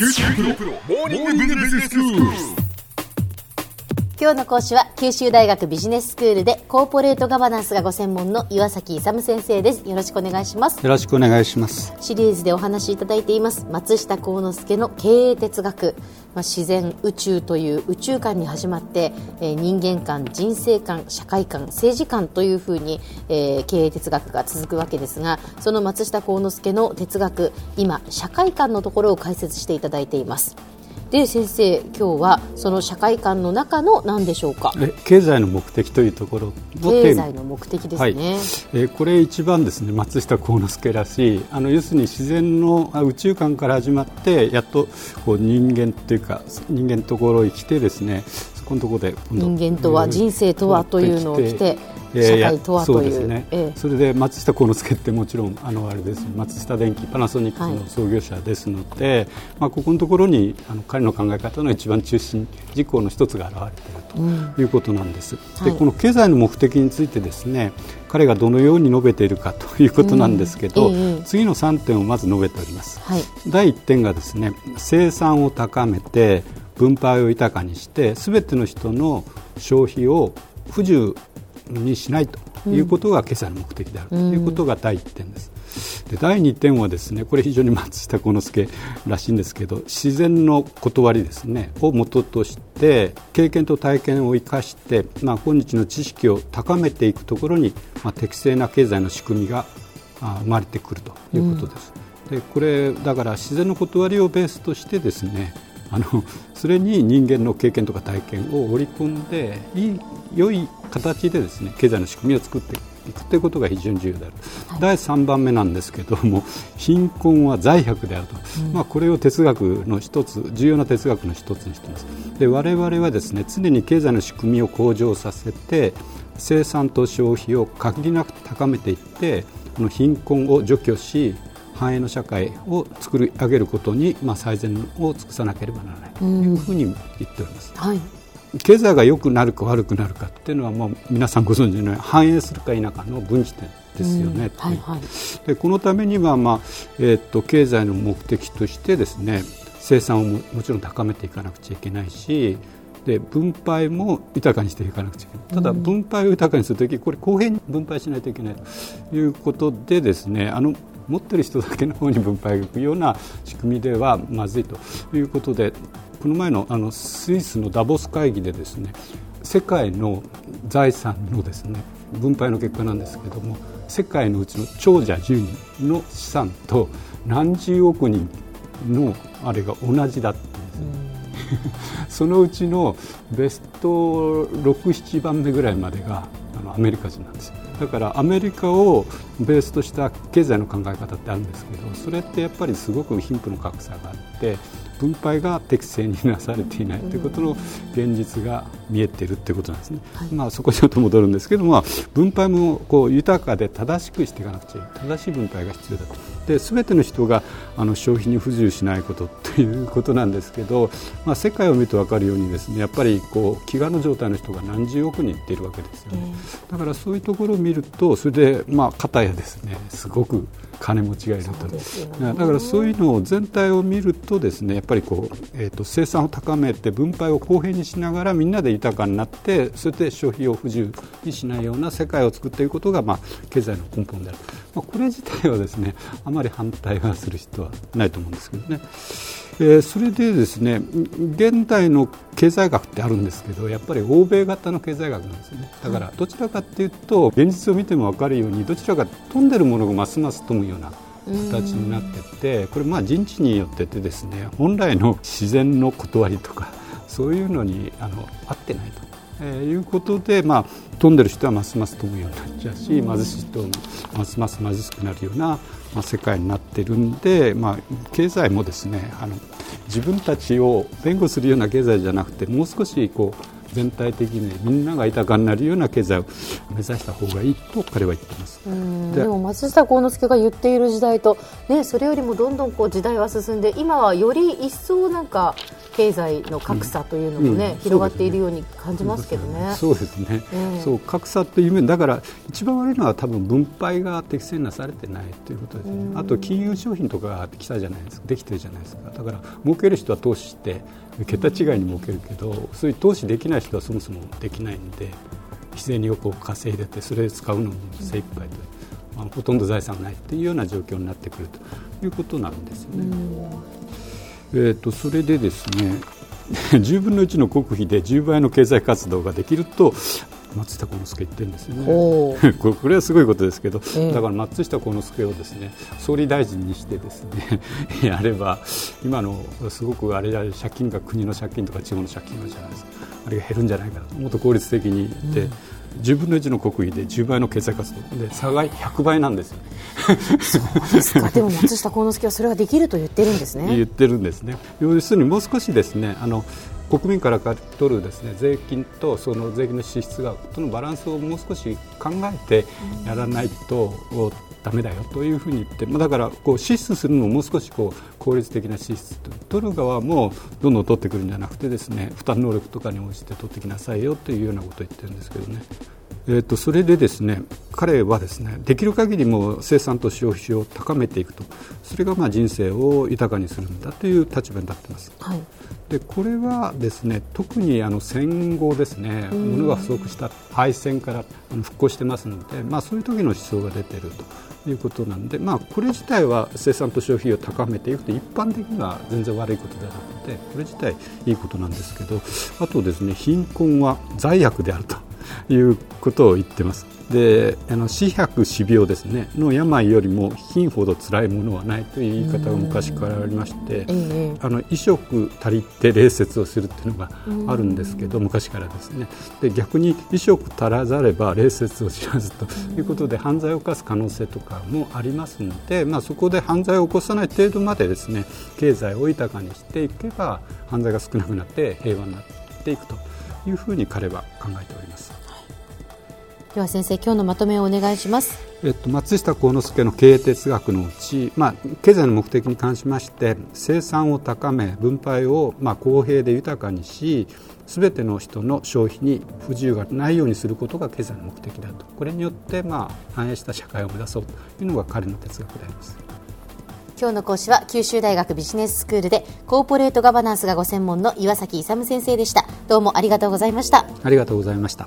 九州大学モーニングビジネススクール。今日の講師は九州大学ビジネススクールでコーポレートガバナンスがご専門の岩崎勇先生です。よろしくお願いします。よろしくお願いします。シリーズでお話しいただいています。松下幸之助の経営哲学、まあ、自然宇宙という宇宙観に始まって、えー、人間観人生観社会観政治観というふうに、えー、経営哲学が続くわけですがその松下幸之助の哲学今社会観のところを解説していただいていますで先生今日はその社会観の中の何でしょうか？経済の目的というところ経済の目的ですね、はい、えー、これ一番ですね松下幸之助らしい。あの要するに自然の宇宙観から始まってやっとこう人間というか人間のところに来てですねそこのところで人間とは人生とはというのを来て社会とはという、そうですね、えそれで松下幸之助ってもちろんあのあれです。松下電器パナソニックの創業者ですので、はい、まあ、ここのところにあの彼の考え方の一番中心事項の一つが現れているということなんです、うん、でこの経済の目的についてですね彼がどのように述べているかということなんですけど、うんえ次の3点をまず述べております、はい、第1点がですね生産を高めて分配を豊かにしてすべての人の消費を不自由にしないということが今朝の目的であるということが第1点です。で第2点はですねこれ非常に松下幸之助らしいんですけど自然の断りですねを元として経験と体験を生かして、まあ、今日の知識を高めていくところに、まあ、適正な経済の仕組みが生まれてくるということです。うん、でこれだから自然の断りをベースとしてですねあのそれに人間の経験とか体験を織り込んでいい良い形でですね経済の仕組みを作っていくということが非常に重要である、はい、第3番目なんですけども貧困は財百であると、うん、まあ、これを哲学の一つ重要な哲学の一つにしています。で我々はですね常に経済の仕組みを向上させて生産と消費を限りなく高めていってこの貧困を除去し繁栄の社会を作り上げることに、まあ、最善を尽くさなければならない。というふうに言っております。はい。経済が良くなるか悪くなるかっていうのはもう皆さんご存知のように反映するか否かの分岐点ですよね。はいはい、でこのためには、まあえー、っと経済の目的としてですね生産をももちろん高めていかなくちゃいけないしで分配も豊かにしていかなくちゃいけない。ただ分配を豊かにするときこれ公平に分配しないといけないということでですねあの持ってる人だけの方に分配がいくような仕組みではまずいということでこの前のあのスイスのダボス会議でですね世界の財産のですね分配の結果なんですけれども世界のうちの長者10人の資産と何十億人のあれが同じだったんです、そのうちのベスト67番目ぐらいまでがあのアメリカ人なんですだからアメリカをベースとした経済の考え方ってあるんですけどそれってやっぱりすごく貧富の格差があって分配が適正になされていないということの現実が見えているということなんですね、はい、まあ、そこにちょっと戻るんですけども、分配もこう豊かで正しくしていかなくちゃいけない。正しい分配が必要だとで全ての人があの消費に不自由しないことということなんですけど、まあ、世界を見ると分かるようにですねやっぱりこう飢餓の状態の人が何十億人いっているわけですよね、だからそういうところを見るとそれでまあ片やですねすごく金持ちがいると、ね、だからそういうのを全体を見るとですねやっぱりこう、えーと、生産を高めて分配を公平にしながらみんなで豊かになってそれで消費を不自由にしないような世界を作っていくことが、まあ、経済の根本である、まあ、これ自体はですねあまり反対はする人はないと思うんですけどね。えー、それでですね現代の経済学ってあるんですけどやっぱり欧米型の経済学なんですよね。だからどちらかというと現実を見ても分かるようにどちらか飛んでるものがますます飛むような形になっててこれまあ人知によっててですね本来の自然の断りとかそういうのにあの合ってないと。えー、いうことで、まあ、飛んでる人はますます飛ぶようになっちゃうし貧しい人はますます貧しくなるような、まあ、世界になってるんで、まあ、経済もですねあの自分たちを弁護するような経済じゃなくてもう少しこう全体的にみんなが豊かになるような経済を目指した方がいいと彼は言ってますでも松下幸之助が言っている時代と、ね、それよりもどんどんこう時代は進んで今はより一層なんか経済の格差というのもね、うん、広がっているように感じますけどね。そうですね。そう格差という面だから一番悪いのは多分分配が適正なされてないということですね。あと金融商品とかが来たじゃないですか、できてるじゃないですか。だから儲ける人は投資して桁違いに儲けるけど、そういう投資できない人はそもそもできないんで、自然にこう稼いでてそれで使うのも精一杯で。まあ、ほとんど財産がないというような状況になってくるということなんですよね。えーと、それでですね 10分の1の国費で10倍の経済活動ができると松下幸之助言ってるんですよね これはすごいことですけど、えー、だから松下幸之助をですね総理大臣にしてですね やれば今のすごくあれ借金が国の借金とか地方の借金がじゃないですか。あれが減るんじゃないかもっと効率的に。って、うん。10分の1の国費で10倍の経済活動。で差が100倍なんですよ、ででも松下幸之助はそれができると言ってるんですね。言ってるんですね。要するにもう少しですねあの国民から取るですね税金とその税金の支出がとのバランスをもう少し考えてやらないと、だめだよというふうに言って、まあ、だからこう支出するのももう少しこう効率的な支出と取る側もどんどん取ってくるんじゃなくてですね負担能力とかに応じて取ってきなさいよというようなことを言ってるんですけどね。えーと、それでですね彼はですねできる限りも生産と消費を高めていくと。それがまあ人生を豊かにするんだという立場になっています。はい。でこれはですね特にあの戦後ですね物が不足した敗戦から復興してますので、まあ、そういう時の思想が出ているということなんで、まあ、これ自体は生産と消費を高めていくと一般的には全然悪いことではなくてこれ自体いいことなんですけどあとですね貧困は罪悪であるということを言ってます。であの死百死病ですね。の病よりも貧ほど辛いものはないという言い方が昔からありまして、あの衣食足りて礼節をするっていうのがあるんですけど、昔からですね。で逆に衣食足らざれば礼節を知らずということで犯罪を犯す可能性とかもありますので、まあ、そこで犯罪を起こさない程度までですね経済を豊かにしていけば犯罪が少なくなって平和になっていくというふうに彼は考えております。では先生今日のまとめをお願いします。えっと、松下幸之助の経営哲学のうち、まあ、経済の目的に関しまして生産を高め分配をまあ公平で豊かにしすべての人の消費に不自由がないようにすることが経済の目的だとこれによってまあ反映した社会を目指そうというのが彼の哲学であります。今日の講師は九州大学ビジネススクールでコーポレートガバナンスがご専門の岩崎勇先生でしたどうもありがとうございましたありがとうございました